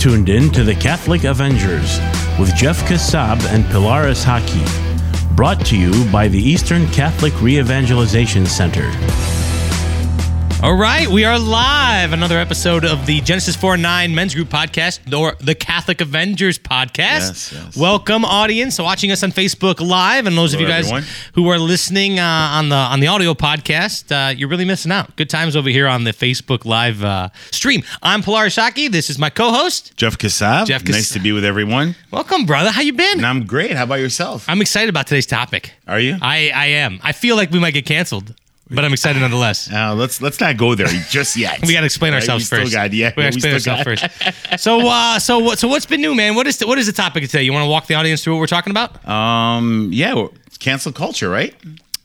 tuned in to the Catholic Avengers with Jeff Kassab and Pilar Shaki. Brought to you by the Eastern Catholic Re-Evangelization Center. All right, we are live. Another episode of the Genesis 4 9 Men's Group podcast, or the Catholic Avengers podcast. Yes, yes. Welcome, audience, watching us on Facebook Live, and those of you guys everyone. who are listening uh, on the on the audio podcast. Uh, you're really missing out. Good times over here on the Facebook Live uh, stream. I'm Pilar Shaki. This is my co-host. Jeff Kassab. Jeff Nice to be with everyone. Welcome, brother. How you been? And I'm great. How about yourself? I'm excited about today's topic. Are you? I I am. I feel like we might get canceled, but I'm excited nonetheless. Uh, let's let's not go there just yet. We got to explain right, ourselves we first. Still got, yeah, we got to explain ourselves first. So, uh, so what? So, what's been new, man? What is the, what is the topic today? You want to walk the audience through what we're talking about? Um, yeah, cancel culture, right?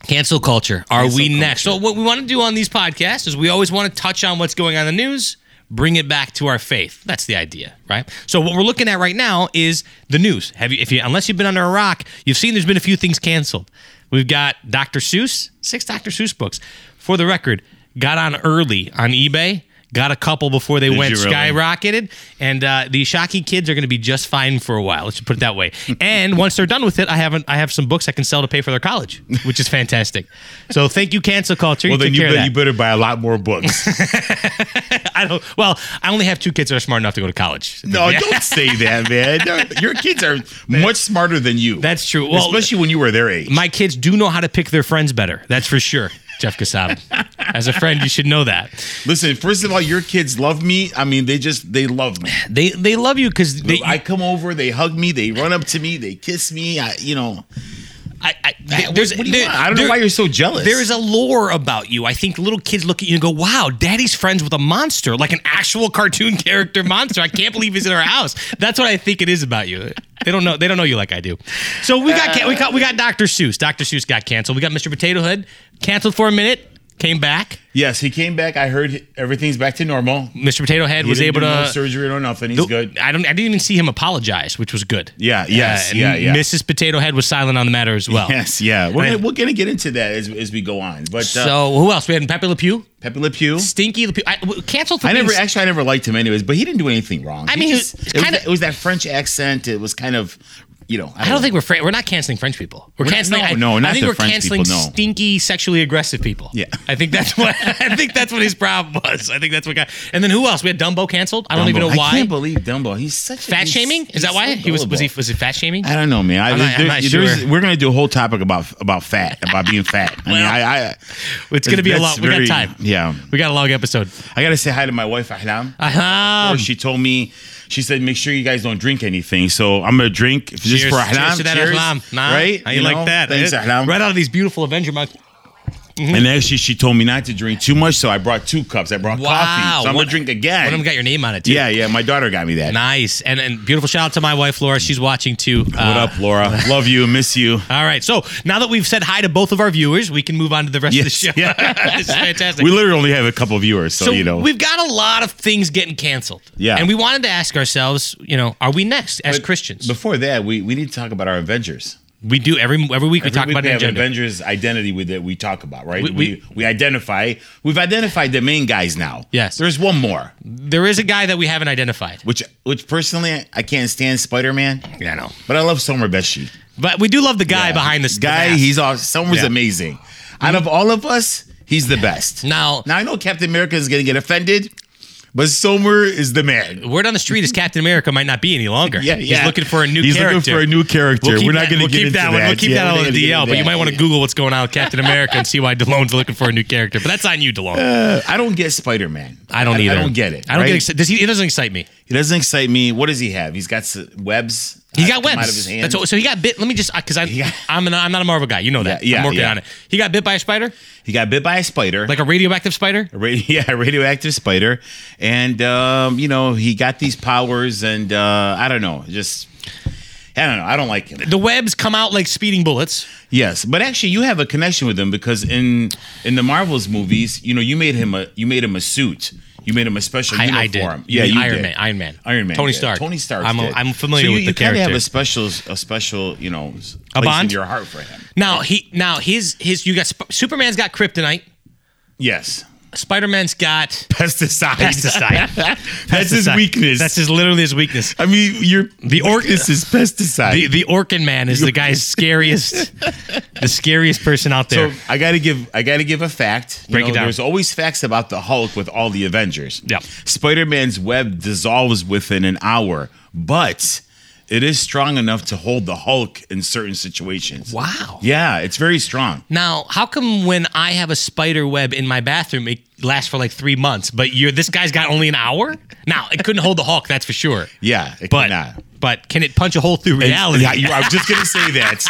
Cancel culture. Are Cancel we next? So, what we want to do on these podcasts is we always want to touch on what's going on in the news, bring it back to our faith. That's the idea, right? So, what we're looking at right now is the news. Have you, if you, unless you've been under a rock, you've seen there's been a few things canceled. We've got Dr. Seuss, six Dr. Seuss books. For the record, got on early on eBay. Got a couple before they Did went really? skyrocketed, and uh, the Shockey kids are going to be just fine for a while. Let's put it that way. and once they're done with it, I haven't. I have some books I can sell to pay for their college, which is fantastic. So thank you, cancel culture. Well, you then you, care of bet, that. you better buy a lot more books. I don't. Well, I only have two kids that are smart enough to go to college. no, don't say that, man. No, Your kids are much smarter than you. That's true. Well, especially when you were their age. my kids do know how to pick their friends better. That's for sure. Jeff Kassab. As a friend, you should know that. Listen, first of all, your kids love me. I mean, they just they love me. They they love you because. I come over, they hug me, they run up to me, they kiss me. I, you know, I, I, there's, what do you there-? I don't there- know why you're so jealous. There is a lore about you. I think little kids look at you and go, "Wow, Daddy's friends with a monster, like an actual cartoon character monster. I can't believe he's in our house." That's what I think it is about you. They don't know. They don't know you like I do. So we got can- we got we got Dr. Seuss. Dr. Seuss got canceled. We got Mr. Potato Head canceled for a minute. Came back. yes, he came back. I heard everything's back to normal. Mr. Potato Head He was able do to no surgery or nothing. He's good. I don't. I didn't even see him apologize, which was good. Yeah, yes, and yeah, yeah. Mrs. Potato Head was silent on the matter as well. Yes, yeah. We're, gonna, we're gonna get into that as, as we go on. But uh, So who else? We had Pepe Le Pew, Pepe Le Pew, Stinky Le Pew. I, canceled I never actually I never liked him anyways, but he didn't do anything wrong. I He mean, just- it, was kinda- it was that French accent. It was kind of, you know. I don't think we're we're not canceling French people. We're, We're not- canceling. no, I, no, not I think we're French canceling people, no. stinky, sexually aggressive people. Yeah. I think that's what I think that's what his problem was. I think that's what got. And then who else? We had Dumbo canceled. I don't even know why. I can't believe Dumbo. He's such a, fat he's- shaming? Is that why so he was? Was he? Was it fat shaming? I don't know, man. I, I'm not- I'm not sure. We're gonna do a whole topic about about fat, about being fat. I mean, Well, I, I It's going to be a lot. We got time. Yeah, We got a long episode. I gotta say hi to my wife Ahlam. Um, she told me, she said, make sure you guys don't drink anything. So I'm gonna drink just cheers, for Ahlam. cheers that Cheers. Ahlam. Nah, right? How you, like know? that? Thanks? Ahlam. Right out of these beautiful Avenger mouth. And actually, she told me not to drink too much, so I brought two cups. I brought Wow. coffee, so I'm One- gonna drink again. One of them got your name on it too. yeah, yeah. My daughter got me that. Nice and and beautiful shout out to my wife Laura. She's watching too. what Uh, up, Laura? Love you, miss you. All right. So now that we've said hi to both of our viewers, we can move on to the rest Yes, of the show. yeah. this is fantastic. We literally only have a couple viewers, so, so you know. we've got a lot of things getting canceled. Yeah. And we wanted to ask ourselves, you know, are we next as But Christians? Before that, we, we need to talk about our Avengers. We do every every week we talk week about we have agenda. Avengers identity with it. We talk about right. We- We, we- we identify. We've identified the main guys now. Yes. There's one more, There is a guy that we haven't identified. which which personally I can't stand Spider Man, Yeah, I know. but I love Somer Beshi. But we do love the guy behind this guy. He's all Somer's Yeah. amazing. Out of all of us, he's the best. now Now I know Captain America is gonna get offended, but Somer is the man. word on the street is Captain America might not be any longer. Yeah, He's looking for a new character. He's character. looking for a new character. We'll we're not going to we'll get keep into that that. one. We'll keep Yeah, that on the DL. But you might want to Google what's going on with Captain America and see why DeLone's looking for a new character. But that's on you, DeLone. Uh, I don't get Spider Man. I don't either. I don't get it. I don't right? get excited. Does he? It doesn't excite me. He doesn't excite me. What does he have? He's got webs. He uh, got come out of webs. That's what, so he got bit. Let me just because I got- I'm an, I'm not a Marvel guy. You know that. Yeah, yeah, I'm working yeah. on it. He got bit by a spider, he got bit by a spider. like a radioactive spider. a radio, yeah, a radioactive spider, and um, you know he got these powers, and uh, I don't know, just I don't know, I don't like him. The webs come out like speeding bullets. Yes, but actually, you have a connection with him because in in the Marvels movies, you know, you made him a you made him a suit. You made him a special I, uniform. I did. Yeah, you Iron did. Man. Iron Man. Iron Man. Tony did. Stark. Tony Stark. I'm, did. I'm familiar so you, with the you kinda character. have a special, a special, you know, place bond? in your heart for him. now he now his his you got Superman's got kryptonite. Yes. Spider Man's got pesticide. pesticide. That's his weakness. That's his literally his weakness. I mean, your The orc- weakness is pesticide. The the Orkin Man is the guy's scariest, the scariest person out there. So I gotta give I gotta give a fact. You Break it down. There's always facts about the Hulk with all the Avengers. Yeah. Spider-Man's web dissolves within an hour, but it is strong enough to hold the Hulk in certain situations. wow. Yeah, it's very strong. Now, how come when I have a spider web in my bathroom, it lasts for like three months, but you're this guy's got only an hour? Now, it couldn't hold the Hulk, that's for sure. Yeah, it But cannot. but can it punch a hole through And- reality? Yeah, you, I was just gonna say that.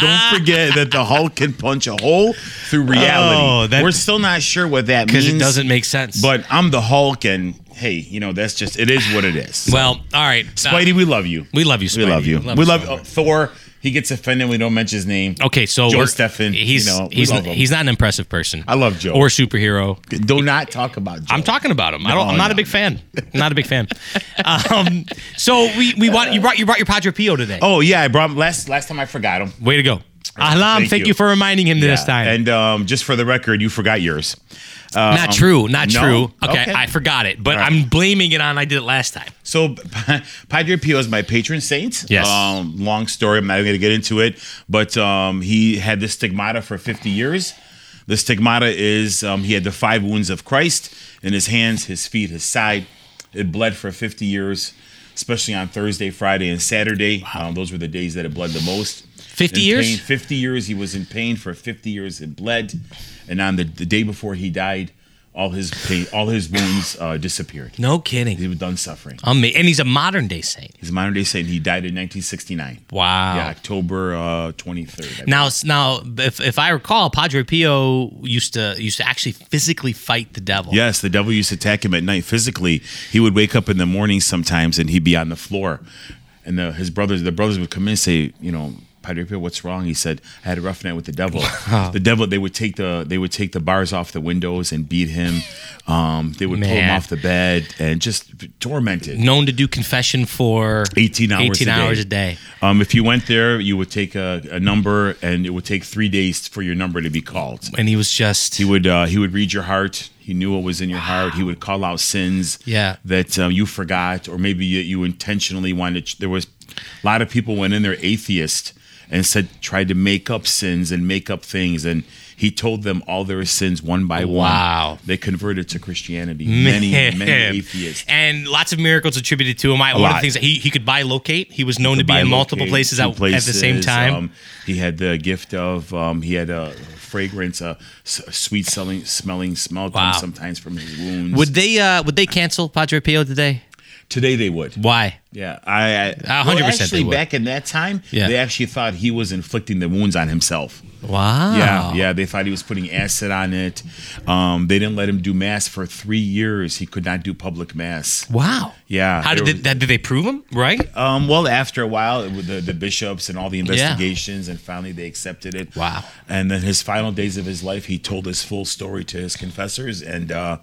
Don't forget that the Hulk can punch a hole through reality. Oh, that- We're still not sure what that means because it doesn't make sense. But I'm the Hulk, and hey, you know that's just it is what it is. well, all right, Spidey, we love you. we love you, We love you. We love you so uh, Thor. He gets offended. We don't mention his name. Okay, so Joe we're- He's you know, he's, he's not an impressive person. I love Joe. or superhero. Do not talk about. Joe. I'm talking about him. I don't. I'm not no. a big fan. I'm not a big fan. Um, so we we want you brought you brought your Padre Pio today. Oh yeah, I brought him last last time. I forgot him. Way to go, Ahlam! Thank, Thank you. you. for reminding him this time. And um, just for the record, you forgot yours. Not um, true. Not no? true. Okay, Okay. I forgot it, but right. I'm blaming it on I did it last time. So Padre Pio is my patron saint. Yes. Um, long story. I'm not going to get into it, but um, he had the stigmata for 50 years. The stigmata is um, he had the five wounds of Christ in his hands, his feet, his side. It bled for 50 years, especially on Thursday, Friday, and Saturday. Um, those were the days that it bled the most. 50 In years? pain. 50 years. He was in pain for 50 years. It bled, and on the, the day before he died, all his pain, all his wounds uh, disappeared. No kidding. He was done suffering. Ama- and he's a modern day saint. He's a modern day saint. He died in 1969. Wow. Yeah, October uh, 23rd. I Now, now, if, if I recall, Padre Pio used to used to actually physically fight the devil. Yes, the devil used to attack him at night physically. He would wake up in the morning sometimes and he'd be on the floor. And the, his brothers, the brothers would come in and say, you know, Padre Pio, what's wrong? He said, I had a rough night with the devil. the devil, they would take the they would take the bars off the windows and beat him. Um, they would pull him off the bed and just tormented. Known to do confession for 18 hours 18 a day. hours a day. Um, if you went there, you would take a, a number, and it would take three days for your number to be called. And he was just He would uh, he would read your heart. He knew what was in your heart. He would call out sins Yeah. that um, you forgot, or maybe you, you intentionally wanted. There was a lot of people went in there atheist and said tried to make up sins and make up things, and he told them all their sins one by one. Wow. They converted to Christianity. Many many atheists. And lots of miracles attributed to him. I, one of the things that he, he could bilocate. He was known to be in multiple places, two at, at the same time. Um, he had the gift of um, he had a fragrance, a sweet smelling, smelling smell Wow. sometimes from his wounds. would they uh, would they cancel Padre Pio today? Today they would. Why? Yeah, I hundred well, percent they Actually, back in that time, Yeah. they actually thought he was inflicting the wounds on himself. Wow. Yeah, yeah, they thought he was putting acid on it. Um, they didn't let him do mass for three years. He could not do public mass. Wow. Yeah, How did there they, that, did they prove him? Right. Um, well, after a while, with the, the bishops and all the investigations, and finally they accepted it. Wow. And then his final days of his life, he told his full story to his confessors, and uh,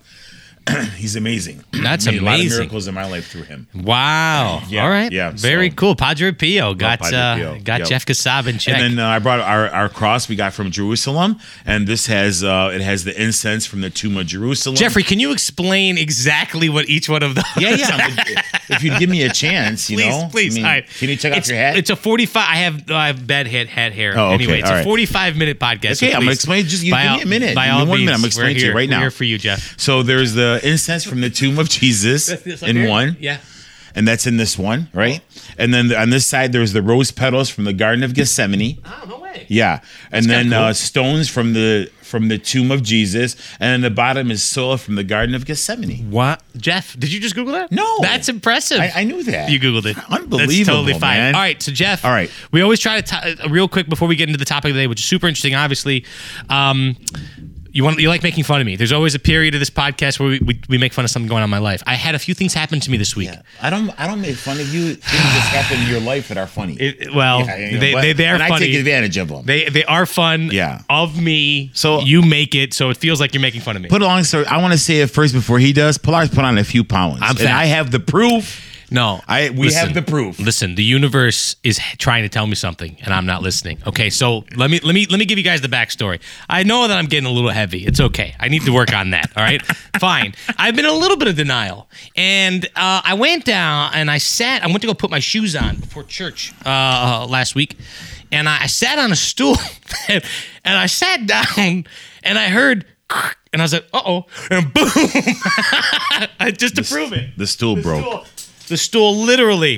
he's amazing. That's Made A lot of amazing. miracles in my life through him. Wow. Yeah, All right. yeah, Very so- cool. Padre Pio got Padre uh, Pio, got yep. Jeff Kassab in check. And then uh, I brought our, our cross we got from Jerusalem, and this has uh, it has the incense from the tomb of Jerusalem. Jeffrey, can you explain exactly what each one of those? yeah, yeah. if you'd give me a chance, you please, know, please. I mean, all right. Can you off it's, your hat? It's a forty-five. I have I have bad head head hair. Oh, okay, anyway, it's all a right. forty-five minute podcast. so Okay, I'm gonna explain- just- you give all- me a minute. By all one minute, I'm explaining to you right we're now. here for you, Jeff. so there's the incense from the tomb of Jesus in one. Yeah. and that's in this one, right? And then on this side, there's the rose petals from the Garden of Gethsemane. Oh no way. Yeah, and then cool. uh, stones from the from the tomb of Jesus, and then the bottom is soil from the Garden of Gethsemane. What, Jeff? Did you just Google that? No. that's impressive. I, I knew that. You googled it. Unbelievable, That's totally fine. man. All right, so Jeff. All right. We always try to t- uh, real quick before we get into the topic of the day, which is super interesting. Obviously, um, you want you like making fun of me. There's always a period of this podcast where we, we, we make fun of something going on in my life. I had a few things happen to me this week. I don't. I don't make fun of you. Things that happen in your life that are funny. It- well, Yeah, you know, they, but- they they are and I take advantage of them. they they are fun. Yeah. Of me. So- you make it so it feels like you're making fun of me. put a long story. I want to say it first before he does. Pilar's put on a few pounds, I'm and fat. I have the proof. No, I we listen, have the proof. Listen, the universe is trying to tell me something, and I'm not listening. Okay, so let me let me let me give you guys the backstory. I know that I'm getting a little heavy. It's okay. I need to work on that. All right, fine. I've been a little bit of denial, and uh, I went down and I sat. I went to go put my shoes on before church uh, last week, and I sat on a stool, and, I sat down, and I heard. And I was like, uh oh. And boom. I just to prove it The stool broke. stool, the stool literally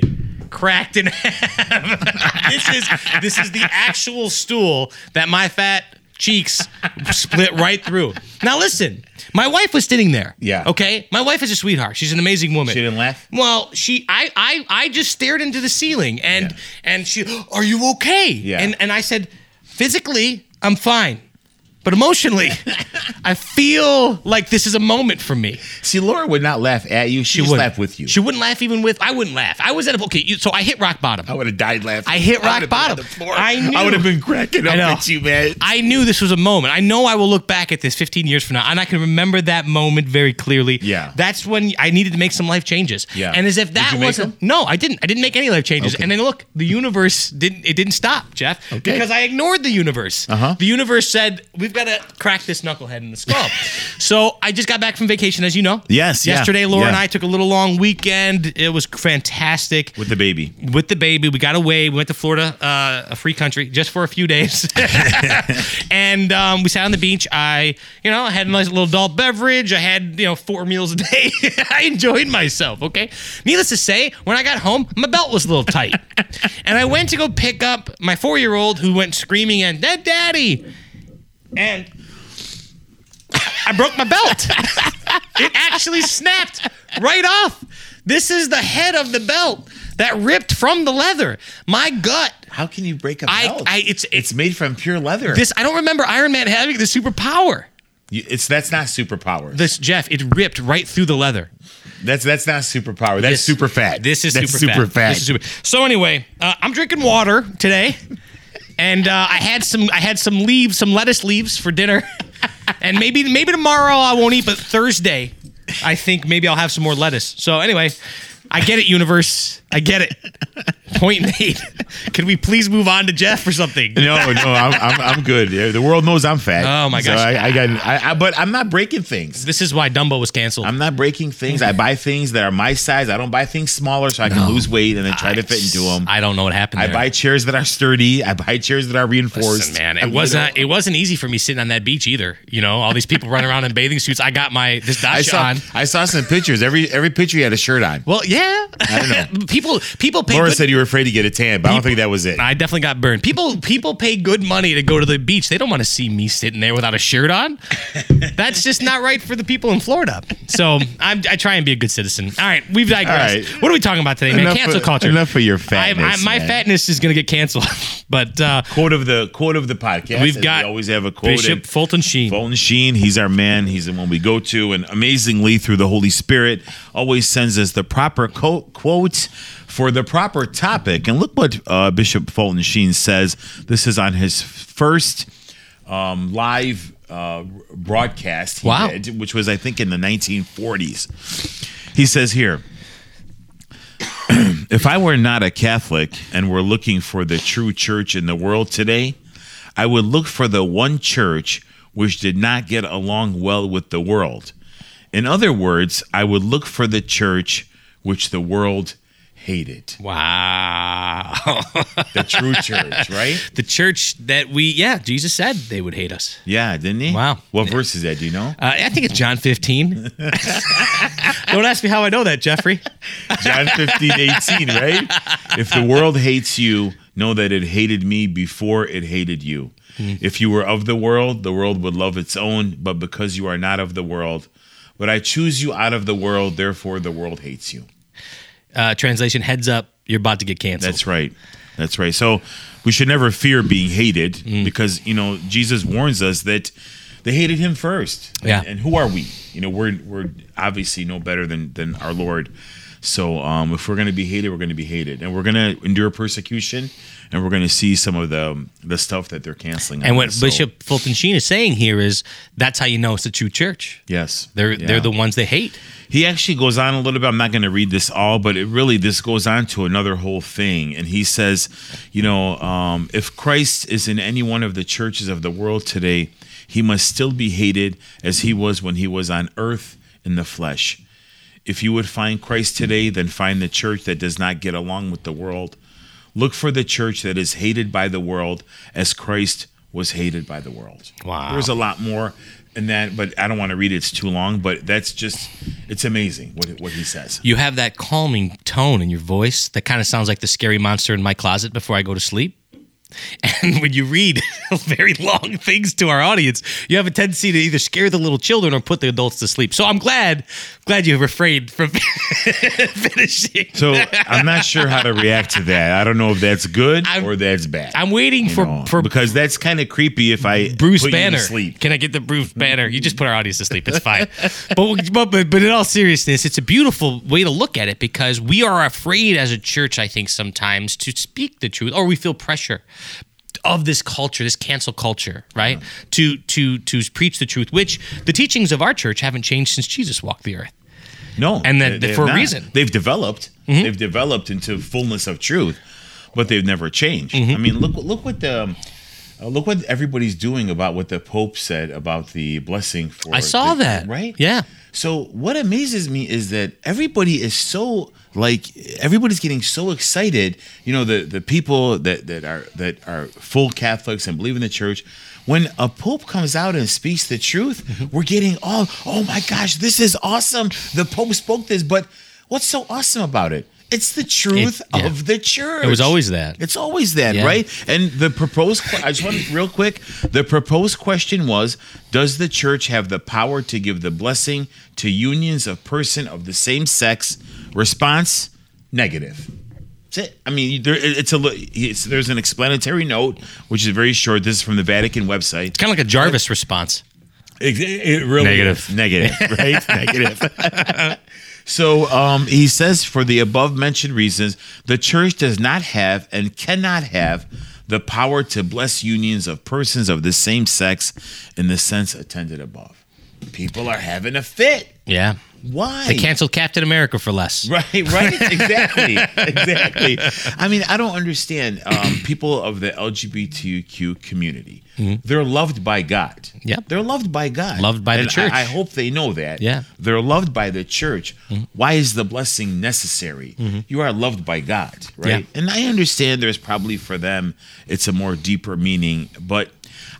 cracked in half. this is this is the actual stool that my fat cheeks split right through. Now listen, my wife was sitting there. Yeah. Okay. My wife is a sweetheart. She's an amazing woman. She didn't laugh? Well, she, I, I, I just stared into the ceiling and Yeah. and she, are you okay? Yeah. And and I said, physically, I'm fine. But emotionally, I feel like this is a moment for me. See, Laura would not laugh at you. She, wouldn't. laugh with you. She wouldn't laugh even with. I wouldn't laugh. I was at a okay. you- So I hit rock bottom. I would have died laughing. I hit rock would've been on bottom. the floor. I knew. I would have been cracking up I know. at you, man. I knew this was a moment. I know I will look back at this 15 years from now, and I can remember that moment very clearly. Yeah. that's when I needed to make some life changes. Yeah. and as if that you make wasn't. No, I didn't. I didn't make any life changes. Okay. And then look, the universe didn't. It didn't stop, Jeff, Okay. because I ignored the universe. Uh-huh. The universe said we've got to crack this knucklehead in the skull. so I just got back from vacation, as you know. Yes, yeah, Yesterday, Laura and. I took a little long weekend. It was fantastic With the baby. with the baby. We got away. We went to Florida, uh, a free country, just for a few days. and um, we sat on the beach. I, you know, I had a nice little adult beverage. I had, you know, four meals a day. I enjoyed myself, okay? Needless to say, when I got home, my belt was a little tight. and I went to go pick up my four year old who went screaming and, Dad, Daddy. And I broke my belt. it actually snapped right off. This is the head of the belt that ripped from the leather. My gut. How can you break a I, belt? I it's it's made from pure leather. this. I don't remember Iron Man having the superpower. You- it's that's not superpower. This Jeff, it ripped right through the leather. That's that's not superpower. That's This- super fat. This is that's super, fat. This is super. So anyway, uh, I'm drinking water today, and uh, I had some I had some leaves, some lettuce leaves for dinner, and maybe maybe tomorrow I won't eat, but Thursday, I think maybe I'll have some more lettuce. So anyway, I get it, universe. I get it. Point made. Can we please move on to Jeff or something? No, no, I'm, I'm, I'm good. The world knows I'm fat. Oh, my So. I, I got, I, I, but I'm not breaking things. This is why Dumbo was canceled. I'm not breaking things. I buy things that are my size. I don't buy things smaller so I can lose weight and then try to fit into them. I don't know what happened. I buy chairs that are sturdy. I buy chairs that are reinforced. Listen, man, it wasn't it wasn't easy for me sitting on that beach either. You know, all these people running around in bathing suits. I got my this know, I saw, on. I saw some pictures. Every every picture you had a shirt on. Well, yeah. I don't know. people people pay Laura good, said you were afraid to get a tan, but I don't think that was it. I definitely got burned. People people pay good money to go to the beach. They don't want to see me sitting there without a shirt on. That's just not right for the people in Florida. So I'm, I try and be a good citizen. All right, we've digressed. All right. What are we talking about today, man? Enough Cancel of- culture. enough for your fatness, I, my man. fatness is going to get canceled. but uh, Quote of the quote of the podcast. we've got we always have a quote. Bishop Fulton Sheen. Fulton Sheen, he's our man. He's the one we go to, and amazingly, through the Holy Spirit, always sends us the proper co- quotes for the proper topic. And look what uh, Bishop Fulton Sheen says. This is on his first um, live uh, broadcast, he Wow. did, which was, I think, in the 1940s. He says here. If I were not a Catholic and were looking for the true church in the world today, I would look for the one church which did not get along well with the world. In other words, I would look for the church which the world hated. Wow. The true church, right? the church that we, yeah, Jesus said they would hate us. Yeah, didn't he? Wow. What verse is that? Do you know? Uh, I think it's John 15. Don't ask me how I know that, Jeffrey. John 15, 18, right? If the world hates you, know that it hated me before it hated you. If you were of the world, the world would love its own, but because you are not of the world, but I choose you out of the world, therefore the world hates you. Uh, translation heads up, you're about to get canceled. That's right. That's right. So we should never fear being hated Mm. because, you know, Jesus warns us that they hated him first. And- Yeah. And, who are we? You know, we're we're obviously no better than than our Lord. So um, if we're going to be hated, we're going to be hated, and we're going to endure persecution, and we're going to see some of the the stuff that they're canceling. And on what us. So, Bishop Fulton Sheen is saying here is that's how you know it's a true church. yes, They're Yeah. they're the ones they hate. He actually goes on a little bit. I'm not going to read this all, but it really this goes on to another whole thing. And he says, you know, um, if Christ is in any one of the churches of the world today, he must still be hated as he was when he was on earth in the flesh. If you would find Christ today, then find the church that does not get along with the world. Look for the church that is hated by the world as Christ was hated by the world. Wow. There's a lot more in that, but I don't want to read it. It's too long, but that's just, it's amazing what, what he says. You have that calming tone in your voice that kind of sounds like the scary monster in my closet before I go to sleep. And when you read very long things to our audience, you have a tendency to either scare the little children or put the adults to sleep. So I'm glad, glad you refrained from finishing. So I'm not sure how to react to that. I don't know if that's good I'm- or that's bad. I'm waiting you for know, for because that's kind of creepy if I Bruce put you to Banner. sleep. Can I get the Bruce Banner? You just put our audience to sleep. It's fine. but, but but but in all seriousness, it's a beautiful way to look at it because we are afraid as a church, I think, sometimes to speak the truth, or we feel pressure of this culture, this cancel culture, right? To to to preach the truth, which the teachings of our church haven't changed since Jesus walked the earth. No, And then they- they for a not. reason. Mm-hmm. they've developed. They've developed into fullness of truth, but they've never changed. Mm-hmm. I mean, look look what the uh, look what everybody's doing about what the Pope said about the blessing for. I saw the- that. right? Yeah. So what amazes me is that everybody is so like everybody's getting so excited. You know, the the people that that are that are full Catholics and believe in the church. When a pope comes out and speaks the truth, Mm-hmm. we're getting all, oh my gosh, this is awesome. The pope spoke this, but what's so awesome about it? It's the truth It- yeah. of the church. It was always that. It's always that, Yeah. right? And the proposed, I just want to real quick. The proposed question was: Does the church have the power to give the blessing to unions of person of the same sex? Response: Negative. That's it. I mean, there, it's a. It's, there's an explanatory note, which is very short. This is from the Vatican website. It's kind of like a Jarvis response. It, it really Negative. is. Negative, right? Negative. so um, he says, for the above mentioned reasons, the church does not have and cannot have the power to bless unions of persons of the same sex in the sense attended above. People are having a fit. Yeah. Why? They canceled Captain America for less. Right, right, exactly, exactly. I mean, I don't understand um, people of the LGBTQ community. They're loved by God. Mm-hmm. Yep. they're loved by God. Loved by the church. I, I hope they know that. Yeah. Mm-hmm. they're loved by the church. Why is the blessing necessary? You are loved by God, right? Yeah. And I understand there's probably for them it's a more deeper meaning, but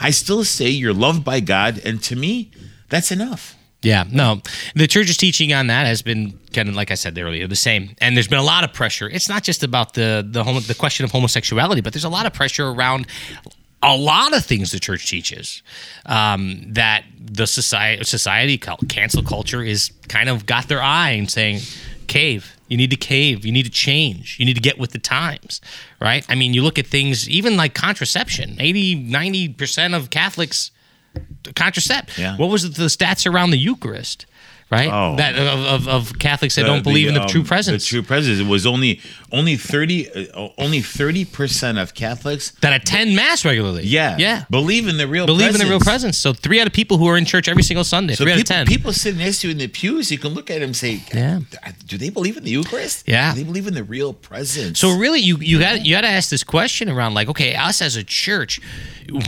I still say you're loved by God, and to me, that's enough. Yeah, no. The church's teaching on that has been kind of like I said earlier, the same. And there's been a lot of pressure. It's not just about the the homo, the question of homosexuality, but there's a lot of pressure around a lot of things the church teaches um, that the society society cancel culture is kind of got their eye and saying cave you need to cave you need to change you need to get with the times right i mean you look at things even like contraception 80 90% of catholics contracept. Yeah. What was the stats around the Eucharist? Right, Oh. that of, of, of Catholics that the- don't believe in the um, true presence. The true presence. It was only only thirty uh, only thirty percent of Catholics. that attend mass regularly. Yeah, yeah, Believe in the real. believe in the real presence. presence. So three out of people who are in church every single Sunday, So three out of people, ten. people sitting next to you in the pews, you can look at them and say, Yeah. do they believe in the Eucharist? Yeah. do they believe in the real presence?" So really, you you got you got to ask this question around like, okay, us as a church,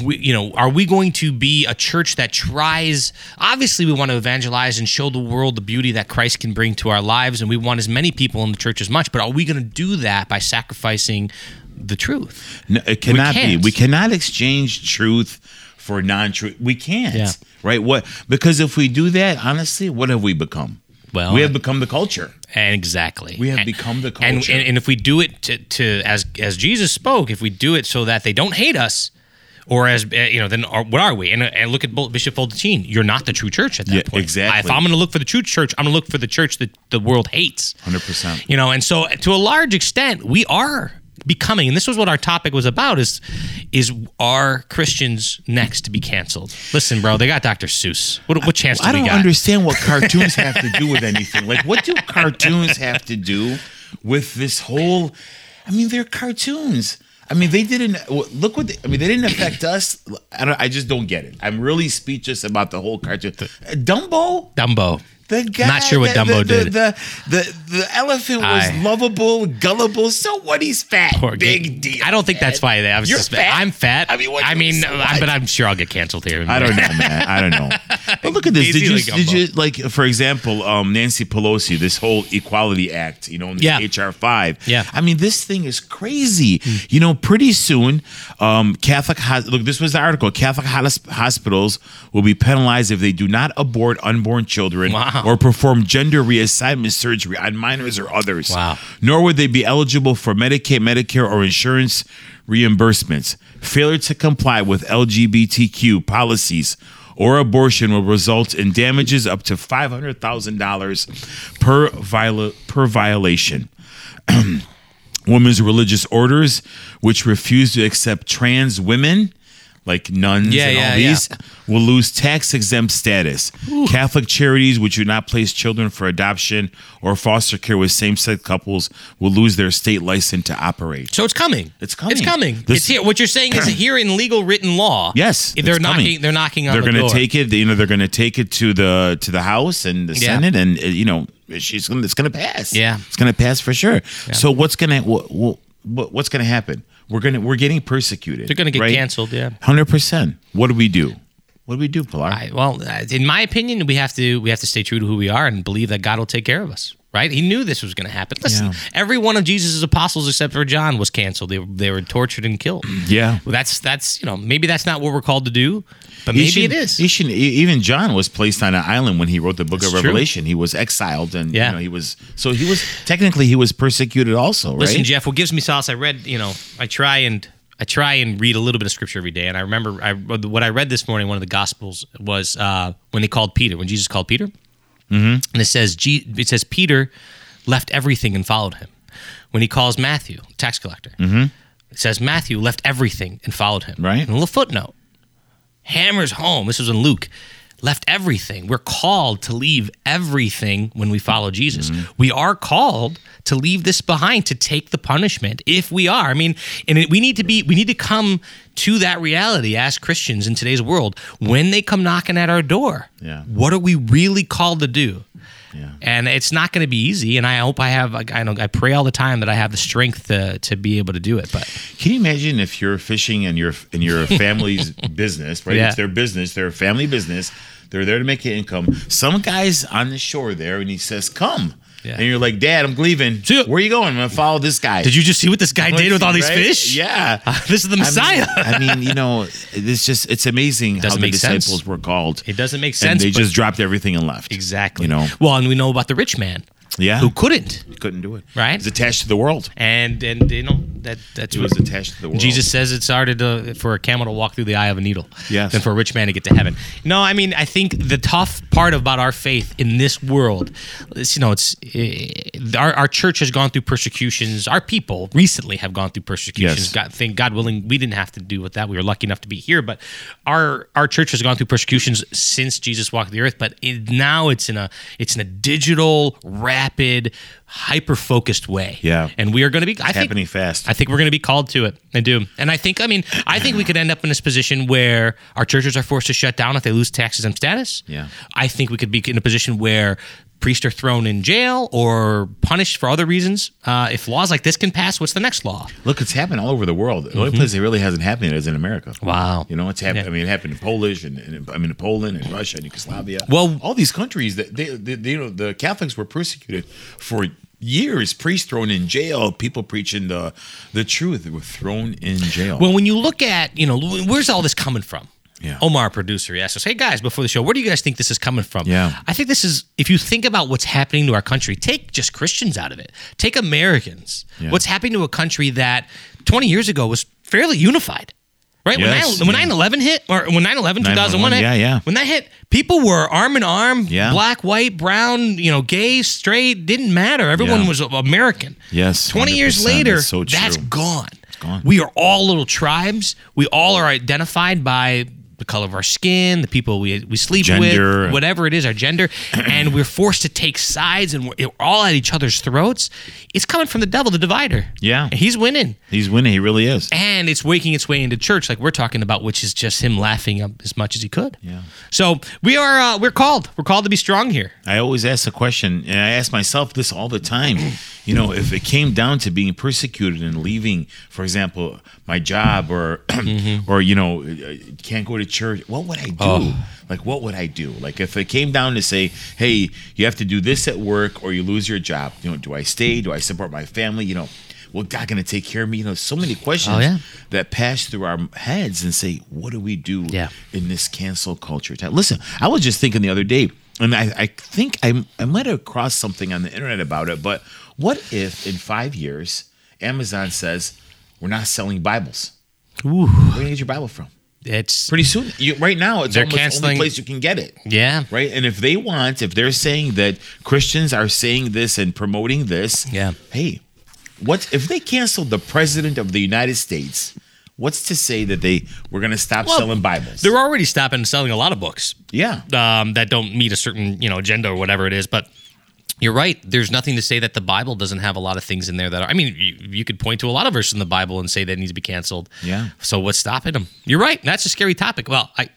we, you know, are we going to be a church that tries? Obviously, we want to evangelize and show the world the beauty that Christ can bring to our lives, and we want as many people in the church as much. But are we going to do that by sacrificing the truth? No, it cannot be. We cannot exchange truth for non-truth. We can't. Yeah. Right? What? Because if we do that, honestly, what have we become? Well, we have become the culture. And exactly. We have And- become the And, culture. and, and if we do it to, to as as Jesus spoke, if we do it so that they don't hate us, or as uh, you know, then are, what are we? And, and look at Bishop Fulton Sheen. You're not the true church at that Yeah, point. exactly. If I'm going to look for the true church, I'm going to look for the church that the world hates. Hundred percent. You know, and so to a large extent, we are becoming, and this was what our topic was about: is is are Christians next to be canceled? Listen, bro, they got Dr. Seuss. What, what chance do I don't understand what cartoons have to do with anything. Like, what do cartoons have to do with this whole? I mean, they're cartoons. I mean, they didn't look what. They, I mean, they didn't affect us. I don't. I just don't get it. I'm really speechless about the whole cartoon. Dumbo. Dumbo. The guy, Not sure what the, Dumbo the, did. The, the, the, the elephant was I- lovable, gullible. So what? He's fat. Big deal. I don't think that's why they. I was You're just, fat? I'm fat. I mean, what- I mean, but I'm sure I'll get canceled here. I don't know, man. I don't know. But look at this. Did you did you like for example, um, Nancy Pelosi, this whole Equality Act, you know, in the Yeah. HR five. Yeah. I mean, this thing is crazy. You know, pretty soon, um, Catholic look. This was the article. Catholic hos- hospitals will be penalized if they do not abort unborn children Wow. or perform gender reassignment surgery on minors or others. Wow. Nor would they be eligible for Medicaid, Medicare, or insurance reimbursements. Failure to comply with LGBTQ policies or abortion will result in damages up to $500,000 per, viola- per violation. Women's religious orders, which refuse to accept trans women, like nuns Yeah, and all yeah, these, will lose tax exempt status. Catholic charities which do not place children for adoption or foster care with same sex couples will lose their state license to operate. So it's coming. It's coming. It's coming. This- it's here. What you're saying is here in legal written law. Yes, they're knocking. coming. They're knocking on They're the going door. to take it. You know, they're going to take it to the to the House and the Yeah. Senate, and uh, you know, she's going. It's going to pass. Yeah. it's going to pass for sure. So what's going to what, what, what's going to happen? We're gonna we're getting persecuted. They're gonna get right? canceled, yeah. hundred percent. What do we do? What do we do, Pilar? I, well, uh, in my opinion, we have to we have to stay true to who we are and believe that God will take care of us. Right? He knew this was going to happen. Listen, Yeah. every one of Jesus' apostles except for John was canceled. They were, they were tortured and killed. Yeah. Well, that's that's you know maybe that's not what we're called to do, but maybe it is. even John was placed on an island when he wrote the book That's of true. Revelation. He was exiled, and Yeah. you know, he was so he was technically he was persecuted also, right? Listen, Jeff, what gives me solace? I read, you know, I try and I try and read a little bit of scripture every day, and I remember I, what I read this morning. One of the gospels was uh, when they called Peter, when Jesus called Peter, mm-hmm. and it says G, it says Peter left everything and followed him. When he calls Matthew, tax collector, mm-hmm. it says Matthew left everything and followed him. Right. And a little footnote hammers home. This was in Luke. Left everything. We're called to leave everything when we follow Jesus. We are called to leave this behind to take the punishment if we are. I mean, and it, we need to be we need to come to that reality as Christians in today's world when they come knocking at our door. Yeah. What are we really called to do? Yeah. And it's not going to be easy. And I hope I have. I know. I pray all the time that I have the strength to to be able to do it. But Can you imagine if you're fishing and your in your family's business, right? Yeah. It's their business, their family business. They're there to make an income. Some guy's on the shore there, and he says, "Come." Yeah. And you're like, Dad, I'm leaving. Where are you going? I'm gonna follow this guy. did you just see what this guy did with all these Right? fish? Yeah. this is the Messiah. I mean, I mean, you know, it's just it's amazing how the make sense. disciples were called. It doesn't make and sense. they just dropped everything and left. exactly. You know. Well, and we know about the rich man Yeah. who couldn't, couldn't do it. Right. He's attached to the world. and and you know that that's He what was attached to the world. Jesus says it's harder to, for a camel to walk through the eye of a needle Yes. than for a rich man to get to heaven. No, I mean I think the tough part about our faith in this world, is, you know, it's eh, our, our church has gone through persecutions. Our people recently have gone through persecutions. Yes. God, thank God willing, we didn't have to do with that. We were lucky enough to be here, but our our church has gone through persecutions since Jesus walked the earth. But it, now it's in a it's in a digital, rapid, hyper focused way. Yeah. and we are going to be. I think happening fast. I think we're going to be called to it. I do. And I think, I mean, I think we could end up in this position where our churches are forced to shut down if they lose taxes and status. Yeah. I think we could be in a position where priests are thrown in jail or punished for other reasons. Uh, if laws like this can pass, what's the next law? Look, it's happened all over the world. The only place it really hasn't happened is in America. Wow. You know, it's happened. Yeah. I mean, it happened in Polish and, and I mean, in Poland and Russia and Yugoslavia. Well- all these countries that they, they, they, you know, the Catholics were persecuted for years. Priests thrown in jail. People preaching the the truth were thrown in jail. Well, when you look at, you know, where's all this coming from? Yeah. Omar, producer, he asked us, "Hey guys, before the show, where do you guys think this is coming from?" Yeah. I think this is if you think about what's happening to our country, take just Christians out of it. Take Americans. Yeah. What's happening to a country that 20 years ago was fairly unified. Right Yes, when, 9, yeah. when 9/11 hit, or when 9/11 2001 hit, yeah, yeah. when that hit, people were arm in arm, Yeah. black, white, brown, you know, gay, straight, didn't matter. Everyone Yeah. was American. Yes, 20 years 100%. later, That's so that's gone. gone. We are all little tribes. We all are identified by color of our skin, the people we we sleep Gender. with, whatever it is, our gender, and we're forced to take sides, and we're, all at each other's throats. It's coming from the devil, the divider. Yeah. And he's winning, He's winning. He really is. and it's waking its way into church, like we're talking about, which is just him laughing up as much as he could. Yeah. So we are uh, we're called. We're called to be strong here. I always ask the question, and I ask myself this all the time. You know, if it came down to being persecuted and leaving, for example, my job, or or you know, uh, can't go to church, what would I do? Oh. Like, what would I do? Like, if it came down to say, hey, you have to do this at work, or you lose your job. You know, do I stay? Do I support my family? You know. Well, God going to take care of me? You know, so many questions Oh, yeah. that pass through our heads and say, what do we do Yeah. in this cancel culture time. Listen, I was just thinking the other day, and I, I think I, I might have crossed something on the internet about it, but what if in five years, Amazon says, we're not selling Bibles? Ooh, Where do you get your Bible from? It's Pretty soon. You, right now, it's They're almost the only place you can get it. yeah. Right? And if they want, if they're saying that Christians are saying this and promoting this, Yeah. hey, what if they canceled the president of the United States? What's to say that they were going to stop Well, selling Bibles? They're already stopping selling a lot of books. yeah. um, that don't meet a certain you know agenda or whatever it is. But you're right. There's nothing to say that the Bible doesn't have a lot of things in there that are. I mean, you, you could point to a lot of verses in the Bible and say that it needs to be canceled. Yeah. So what's stopping them? You're right. That's a scary topic. Well, I.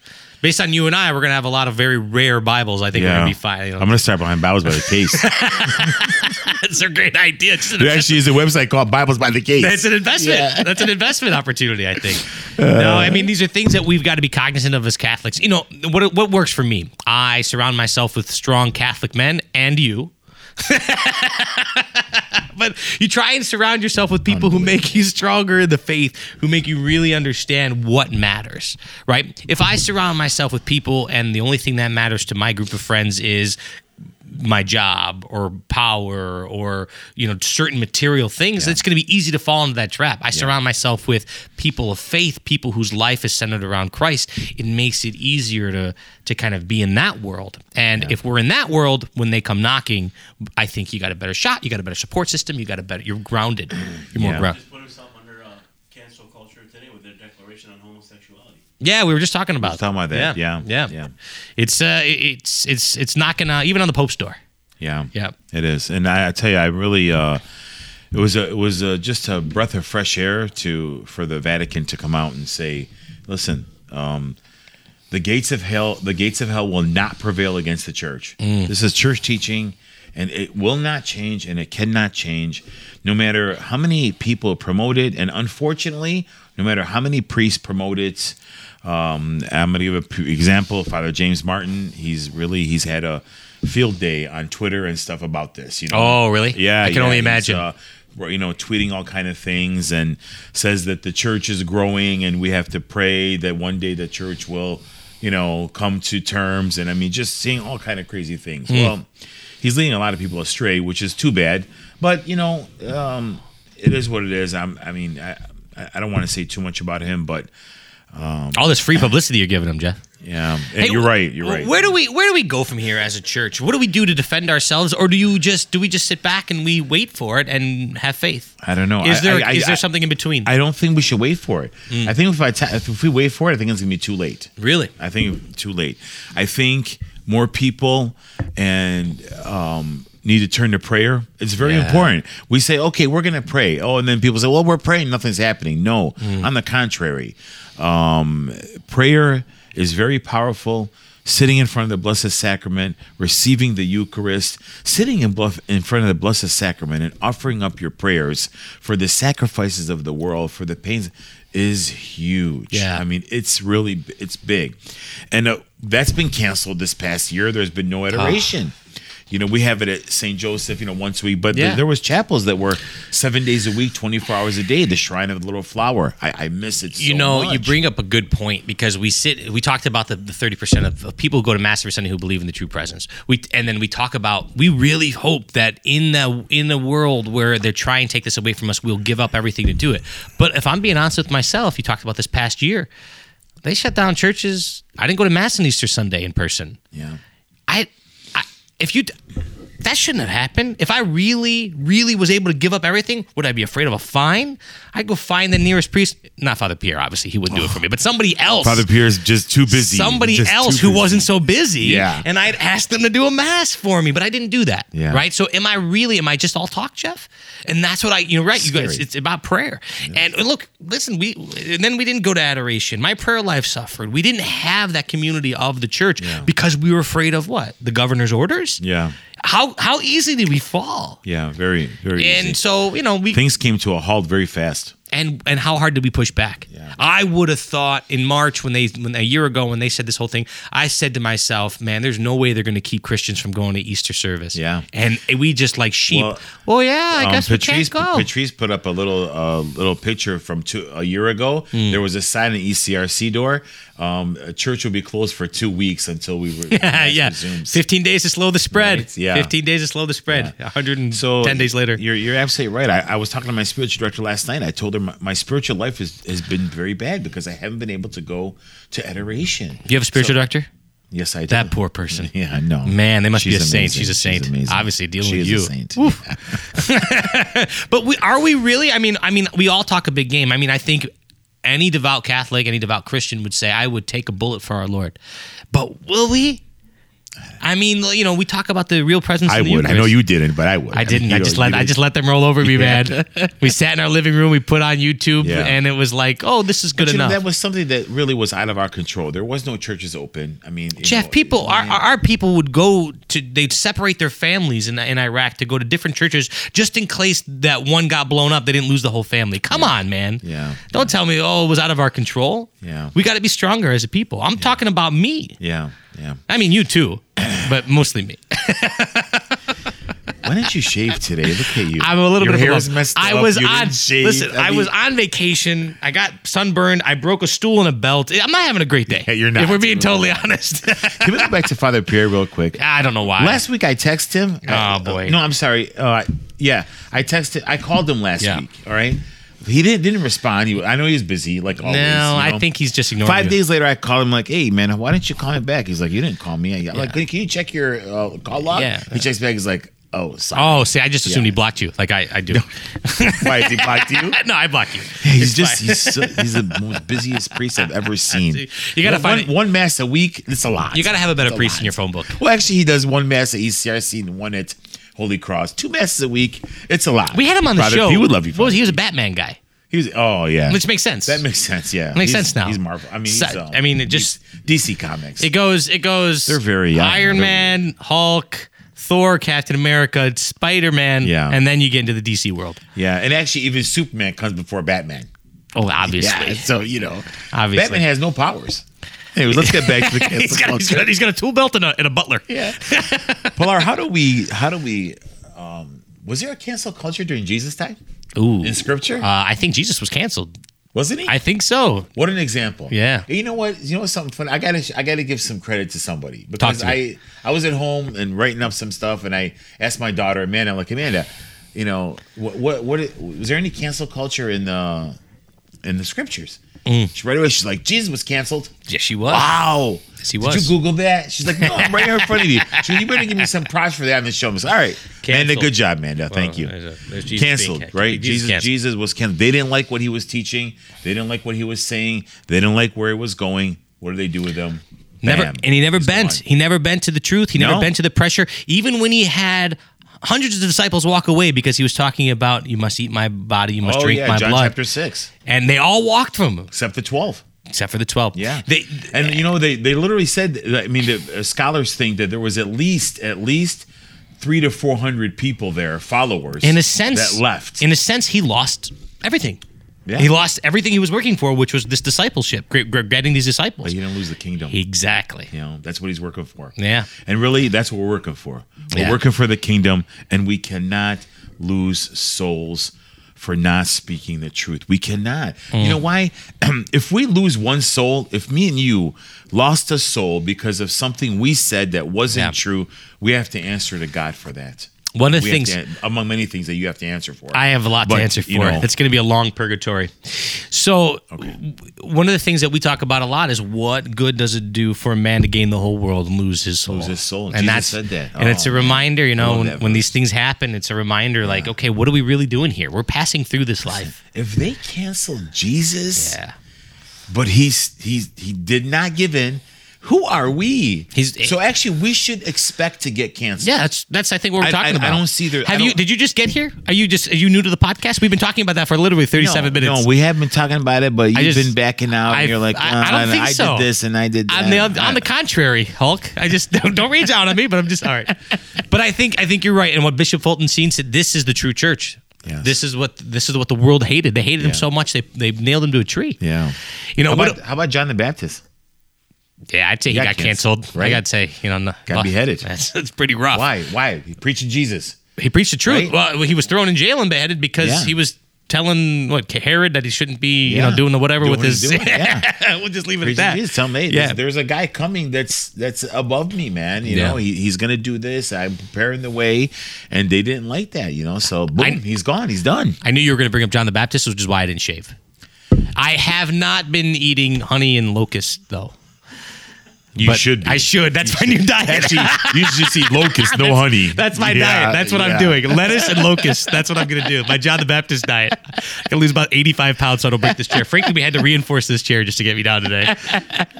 Based on you and I, we're gonna have a lot of very rare Bibles. I think we're gonna be fine. You know. I'm gonna start buying Bibles by the case. That's a great idea. It's there actually is a website called Bibles by the Case. That's an investment. That's an investment opportunity, I think. no, uh, I mean these are things that we've got to be cognizant of as Catholics. You know what? What works for me? I surround myself with strong Catholic men, and you. but you try and surround yourself with people who make you stronger in the faith, who make you really understand what matters, right? If I surround myself with people and the only thing that matters to my group of friends is my job or power or you know certain material things it's going to be easy to fall into that trap. I surround myself with people of faith people whose life is centered around christ. It makes it easier to to kind of be in that world. And if we're in that world when they come knocking i think you got a better shot you got a better support system you got a better you're grounded. You're more Yeah. grounded Just put himself under uh, cancel culture today with their declaration on homosexuality. Yeah we were just talking about talking about that. Yeah. yeah Yeah. it's uh it's it's it's not gonna even on the pope's door Yeah. yeah It is, and I, I tell you, I really, uh, it was a, it was a, just a breath of fresh air to for the Vatican to come out and say, listen, um, the gates of hell, the gates of hell will not prevail against the church. This is church teaching, and it will not change, and it cannot change, no matter how many people promote it, and unfortunately, no matter how many priests promote it. Um, I'm going to give an p- example. Father James Martin, he's really he's had a field day on Twitter and stuff about this. You know, Oh, really? Yeah, I can yeah, only imagine. uh, you know, tweeting all kind of things and says that the church is growing and we have to pray that one day the church will, you know, come to terms. And I mean, just saying all kind of crazy things. Hmm. Well, he's leading a lot of people astray, which is too bad. But you know, um, it is what it is. I'm, I mean, I, I don't want to say too much about him, but all this free publicity you're giving them jeff yeah, Hey, you're right. You're right. Where do we where do we go from here as a church? What do we do to defend ourselves, or do you just do we just sit back and we wait for it and have faith? I don't know. Is I- there is I- I- there something in between? I don't think we should wait for it. Hmm. I think if I ta- if we wait for it, I think it's gonna be too late. really? I think too late. I think more people and um, need to turn to prayer. It's very Yeah. important. We say, okay, we're going to pray. Oh, and then people say, well, we're praying, nothing's happening. No, Hmm. on the contrary, um, prayer is very powerful. Sitting in front of the Blessed Sacrament, receiving the Eucharist, sitting in, in front of the Blessed Sacrament and offering up your prayers for the sacrifices of the world, for the pains, is huge. Yeah. I mean, it's really it's big, and uh, that's been canceled this past year. There's been no adoration. You know, we have it at St. Joseph, you know, once a week, but Yeah. there, there was chapels that were seven days a week, 24 hours a day, the Shrine of the Little Flower. I, I miss it so you know, you bring up a good point because we sit. We talked about the thirty percent of, of people who go to mass every Sunday who believe in the true presence. We and then we talk about we really hope that in the in the world where they're trying to take this away from us, we'll give up everything to do it. But if I'm being honest with myself, you talked about this past year. They shut down churches. I didn't go to mass on Easter Sunday in person. Yeah. I if you that shouldn't have happened. If I really, really was able to give up everything, would I be afraid of a fine? I'd go find the nearest priest. Not Father Pierre, obviously, he wouldn't do it for me, but somebody else. Father Pierre's just too busy. Somebody Just else who busy. wasn't so busy, Yeah. and I'd ask them to do a mass for me, but I didn't do that. Yeah. Right. So, am I really? Am I just all talk, Jeff? And that's what I, you know, right? You guys, it's about prayer. And look, listen, we, and then we didn't go to adoration. My prayer life suffered. We didn't have that community of the church because we were afraid of what? The governor's orders. Yeah. How how easy did we fall? Yeah. Very, very And easy. so you know we Things came to a halt very fast. And and how hard did we push back? Yeah. I would have thought in March when they when a year ago when they said this whole thing, I said to myself, man, there's no way they're going to keep Christians from going to Easter service. Yeah. and we just like sheep. Well, Well, yeah, I Um, guess Patrice, we can't go. Patrice put up a little uh, little picture from two, a year ago. Hmm. There was a sign in E ECRC door. Um, a church will be closed for two weeks until we re- yeah, yeah. 15 days to slow the spread. Right, yeah. 15 days to slow the spread. Yeah. 110 So days later. you're you're absolutely right. I, I was talking to my spiritual director last night. I told her my, my spiritual life has, has been very bad because I haven't been able to go to adoration. Do you have a spiritual director? Yes, I do. That poor person. Yeah, I know. Man, they must be She's a saint. She's a saint. amazing. Obviously, dealing she with you. A saint. But we are we really? I mean, I mean, we all talk a big game. I mean, I think any devout Catholic, any devout Christian would say, "I would take a bullet for our Lord." But will we? I mean, you know, we talk about the real presence. I of the would. I know you didn't, but I would. I didn't. mean, I just know, let I just let them roll over me, Yeah. man. we sat in our living room. We put on YouTube, Yeah. and it was like, "Oh, this is good But, you know, enough." that was something that really was out of our control. There was no churches open. I mean, Jeff, know, people, our, man. our our people would go to, they'd separate their families in, in Iraq to go to different churches just in case that one got blown up, they didn't lose the whole family. Come on, man. Yeah. Don't tell me, oh, it was out of our control. Yeah. We got to be stronger as a people. I'm talking about me. Yeah, yeah. I mean, you too, but mostly me. Why didn't you shave today? Look at you. I'm a little Your bit of a messed I up. was You on. didn't shave. Listen, I, mean, was on vacation. I got sunburned. I broke a stool and a belt. I'm not having a great day. Yeah, you're not. If we're being totally honest. Can we go back to Father Pierre real quick? I don't know why. Last week I texted him. Oh, Uh, boy. no, I'm sorry. Uh, yeah, I texted. I called him last Yeah. week. All right. He didn't didn't respond. He, I know he was busy, like always. no, you I think he's just ignoring Five you. days later, I called him like, "Hey, man, why didn't you call me back?" He's like, "You didn't call me." I'm like, "Can you check your uh, call log?" Yeah. He checks back. He's like, "Oh, sorry." Oh, see, I just assumed Yeah. he blocked you, like I, I do. Why is he blocked you? no, I block you. He's It's just he's so, he's the most busiest priest I've ever seen. You gotta one, find one, one mass a week. It's a lot. You got to have a better It's priest lot. in your phone book. Well, actually, he does one mass at ECRC and one at Holy Cross. Two masses a week. It's a lot. We had him on the Father, show. He would love you. What was he? He was a Batman guy, He was. Oh yeah. which makes sense. that makes sense. Yeah. Makes He's- sense now. He's Marvel. I mean, he's, um, I mean, it just- DC Comics. it goes. It goes. They're very young. Iron They're- Man, Hulk, Thor, Captain America, Spider Man. Yeah. and then you get into the DC world. yeah, and actually, even Superman comes before Batman. Oh, obviously. Yeah. So you know, Obviously. Batman has no powers. Anyway, let's get back to the he's, got, he's, culture. got, he's got a tool belt and a, and a butler. Yeah. Pilar, how do we? How do we? Um, was there a cancel culture during Jesus' time Ooh. in Scripture? Uh, I think Jesus was canceled. Wasn't he? I think so. What an example! Yeah. You know what? You know what's something funny? I gotta I gotta give some credit to somebody because to me. I I was at home and writing up some stuff and I asked my daughter Amanda, I'm like Amanda, you know what what what was there any cancel culture in the in the scriptures? Mm. She right away she's like Jesus was canceled. Yes, she was. Wow. Yes, he Did was. you Google that? She's like, no, I'm right here in front of you. She you better give me some props for that on the show. I was like, all right, Amanda, Canceled. good job, Amanda. Thank Well, you. there's Jesus canceled, right? Jesus Jesus, canceled. Jesus was canceled. They didn't like what he was teaching. They didn't like what he was saying. They didn't like where he was going. What do they do with him? Never, Bam. and he never He's bent. gone. He never bent to the truth. He never No. bent to the pressure. Even when he had hundreds of disciples walk away because he was talking about, "You must eat my body. You must Oh drink yeah, my John blood," chapter six, and they all walked from him except the twelve. except for the twelve. Yeah, they, and you know they they literally said. I mean, the uh, scholars think that there was at least at least three to four hundred people there, followers, in a sense, that left. In a sense, he lost everything. Yeah. He lost everything he was working for, which was this discipleship, getting these disciples. But he didn't lose the kingdom. Exactly. you know, that's what he's working for. Yeah. And really, that's what we're working for. We're Yeah. working for the kingdom, and we cannot lose souls for not speaking the truth. We cannot. Mm. You know why? if we lose one soul, if me and you lost a soul because of something we said that wasn't Yeah. true, we have to answer to God for that. One of the things to- among many things that you have to answer for. I have a lot But, to answer for. you know- it's going to be a long purgatory. So, w- one of the things that we talk about a lot is what good does it do for a man to gain the whole world and lose his soul? Lose his soul. And Jesus that's said that. And it's a Oh, reminder, you know, when, when these things happen, it's a reminder, like, okay, what are we really doing here? We're passing through this life. if they canceled Jesus, Yeah. but he's he's he did not give in. Who are we? He's- so actually we should expect to get canceled. Yeah, that's that's I think what we're I- talking I- I don't see the- Have you? Did you just get here? Are you just are you new to the podcast? We've been talking about that for literally thirty seven no, minutes. No, we have been talking about it, but you've just- been backing out. And you're like, I- I don't "Uh, think so." did this and I did that. On the on the contrary, Hulk. I just don't, don't reach out on me, but I'm just all right. But I think I think you're right. And what Bishop Fulton Sheen said, this is the true church. Yes. This is what this is what the world hated. They hated him so much they they nailed him to a tree. yeah. You know How about, how about John the Baptist? Yeah, I'd say he got got, canceled. canceled, right? I gotta say, you know, no, Got beheaded. That's, that's pretty rough. Why? Why? He preaching Jesus. He preached the truth. Right? Well, he was thrown in jail and beheaded because Yeah. he was telling what Herod that he shouldn't be, you know, doing the whatever Doing with what his. yeah. we'll just leave it Preaching at that. Jesus. Tell me, Yeah. there's, there's a guy coming that's that's above me, man. You Yeah. know, he, he's gonna do this. I'm preparing the way, and they didn't like that. You know, so boom, I- he's gone. He's done. I knew you were going to bring up John the Baptist, which is why I didn't shave. I have not been eating honey and locust though. You But should. Be. I should. That's my new diet. Actually, you should just eat locust, no honey. That's my Yeah, diet. That's what I'm doing. Lettuce and locust. That's what I'm going to do. My John the Baptist diet. I can lose about 85 pounds so I don't break this chair. Frankly, we had to reinforce this chair just to get me down today.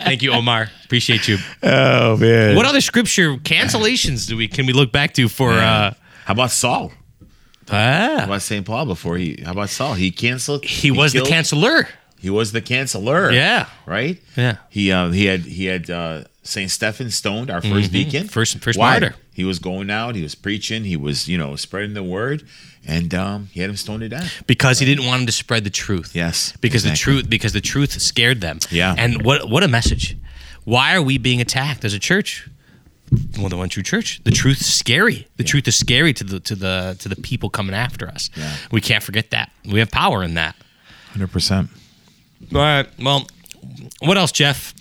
Thank you, Omar. Appreciate you. Oh man. What other scripture cancellations do we can we look back to for? uh How about Saul? How ah, about St. Paul before he? How about Saul? He canceled. He was the canceller. He was the canceller. Yeah. Right. Yeah. He uh, he had he had uh, Saint Stephen stoned, our 1st deacon, Mm-hmm. First- first Why? martyr. He was going out. He was preaching. He was you know spreading the word, and um, he had him stoned to death. because he didn't want him to spread the truth. Yes, because the truth because the truth scared them. Yeah. and what what a message! Why are we being attacked as a church? Well, the one true church. The truth's scary. The truth is scary to the to the to the people coming after us. Yeah. We can't forget that. We have power in that. Hundred percent. All right. Well, what else, Jeff?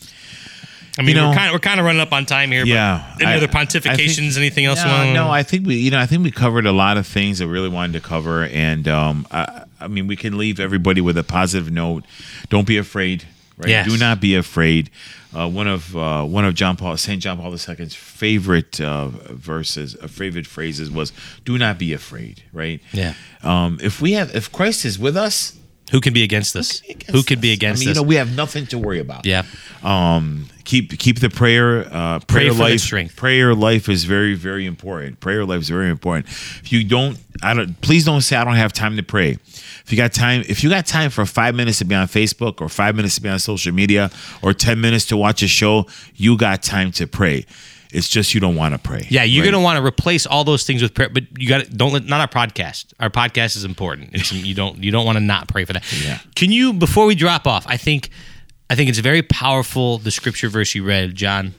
I mean, You know- we're kind of we're kind of running up on time here. Yeah. But any I- other I think- pontifications? anything else? you No, no, I think we, you know, I think we covered a lot of things that we really wanted to cover, and um, I, I mean, we can leave everybody with a positive note. Don't be afraid. Right? Yes. Do not be afraid. Uh, one of uh, one of John Paul Saint John Paul II's favorite uh, verses, uh, favorite phrases was "Do not be afraid." Right? Yeah. Um, if we have, if Christ is with us, Who can be against us? against Who could be against I mean, us? You know, we have nothing to worry about. yeah. um keep keep the prayer uh prayer the life strength. prayer life is very very important prayer life is very important if you don't i don't please don't say i don't have time to pray if you got time if you got time for five minutes to be on facebook or five minutes to be on social media or 10 minutes to watch a show you got time to pray it's just you don't want to pray Yeah, you're right? gonna want to replace all those things with prayer, but you got to don't let not our podcast. Our podcast is important. It's, you don't you don't want to not pray for that. Yeah. Can you before we drop off? I think I think it's very powerful. The scripture verse you read, John.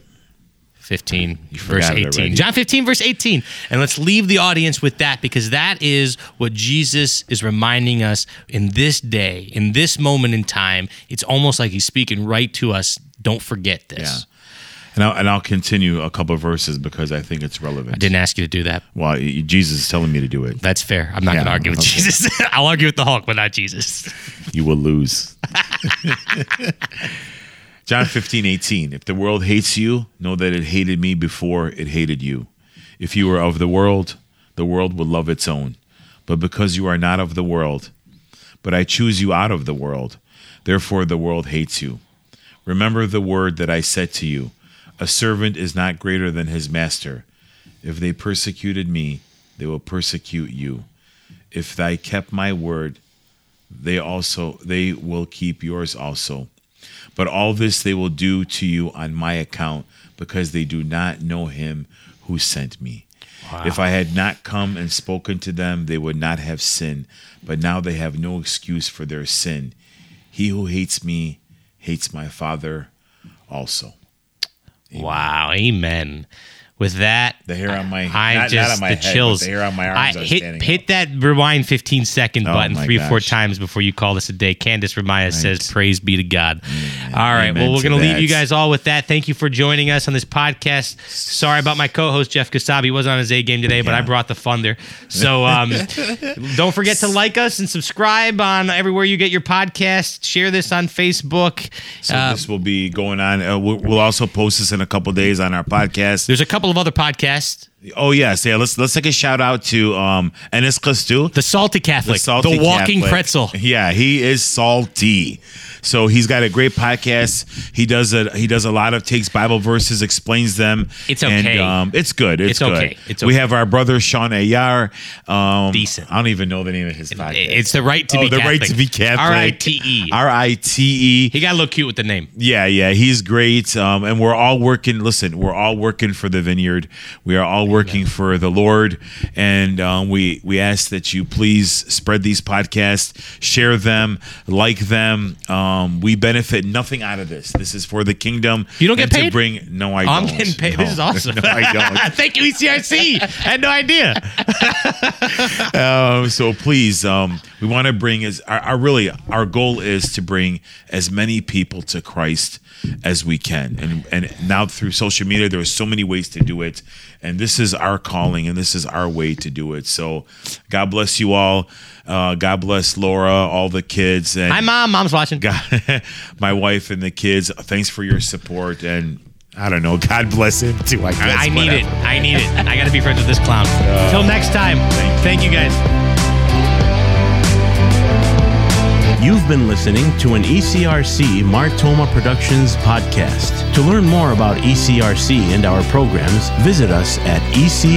15 verse 18 john 15 verse 18 and let's leave the audience with that because that is what jesus is reminding us in this day in this moment in time it's almost like he's speaking right to us don't forget this yeah and I'll, and I'll continue a couple of verses because I think it's relevant. i didn't ask you to do that Well, Jesus is telling me to do it. That's fair. I'm not Yeah, going to argue with okay. Jesus. I'll argue with the Hulk, but not Jesus. you will lose. John 15, 18. If the world hates you, know that it hated me before it hated you. If you were of the world, the world would love its own. But because you are not of the world, but I choose you out of the world, therefore the world hates you. Remember the word that I said to you A servant is not greater than his master. If they persecuted me, they will persecute you. If thy kept my word, they also they will keep yours also but all this they will do to you on my account because they do not know him who sent me If I had not come and spoken to them, they would not have sinned. But now they have no excuse for their sin. He who hates me hates my Father also. Wow, amen. With that, The hair on my I not, just not my the head, chills. the hair on my arms I are hit standing hit up. that rewind 15 second Oh button three or four times before you call this a day. Candace Ramaya says, "Praise be to God." All right, Amen well, we're to gonna leave you guys all with that. Thank you for joining us on this podcast. Sorry about my co-host Jeff Kasabi. He wasn't on his A game today, but I brought the fun there. So um, don't forget to like us and subscribe on everywhere you get your podcast. Share this on Facebook. So Uh, this will be going on. Uh, we'll, we'll also post this in a couple days on our podcast. there's a couple of other podcasts. Oh yes, yeah. Let's let's take a shout out to um Enes Christou. The Salty Catholic, the, salty Walking Catholic. Pretzel. Yeah, he is salty. So he's got a great podcast. He does a he does a lot of takes Bible verses, explains them. It's And, okay. um, it's good. It's, It's good. okay. It's We have our brother Sean Ayar. Um, Decent. I don't even know the name of his podcast. It's the right to oh, be the Catholic. right to be Catholic. R I T E. R I T E. He got a little cute with the name. Yeah, yeah, he's great. Um, and we're all working. Listen, we're all working for the vineyard. We are all working for the Lord, and um, we we ask that you please spread these podcasts, share them, like them. Um, we benefit nothing out of this. This is for the kingdom. You don't get and to bring no, I I'm don't. getting paid. No. This is awesome. no, I don't. Thank you, ECRC. I had no idea. Um, so please, um, we want to bring as our, our really our goal is to bring as many people to Christ as we can, and and now through social media, there are so many ways to do it, and this is our calling, and this is our way to do it. So, God bless you all. Uh, God bless Laura, all the kids, and Hi, Mom. Mom's watching. God, my wife and the kids. Thanks for your support, and I don't know. God bless him too. I guess. I need it. I need it. I got to be friends with this clown. Till next time. Thank you, guys. You've been listening to an ECRC Martoma Productions podcast. To learn more about ECRC and our programs, visit us at ecrc.us.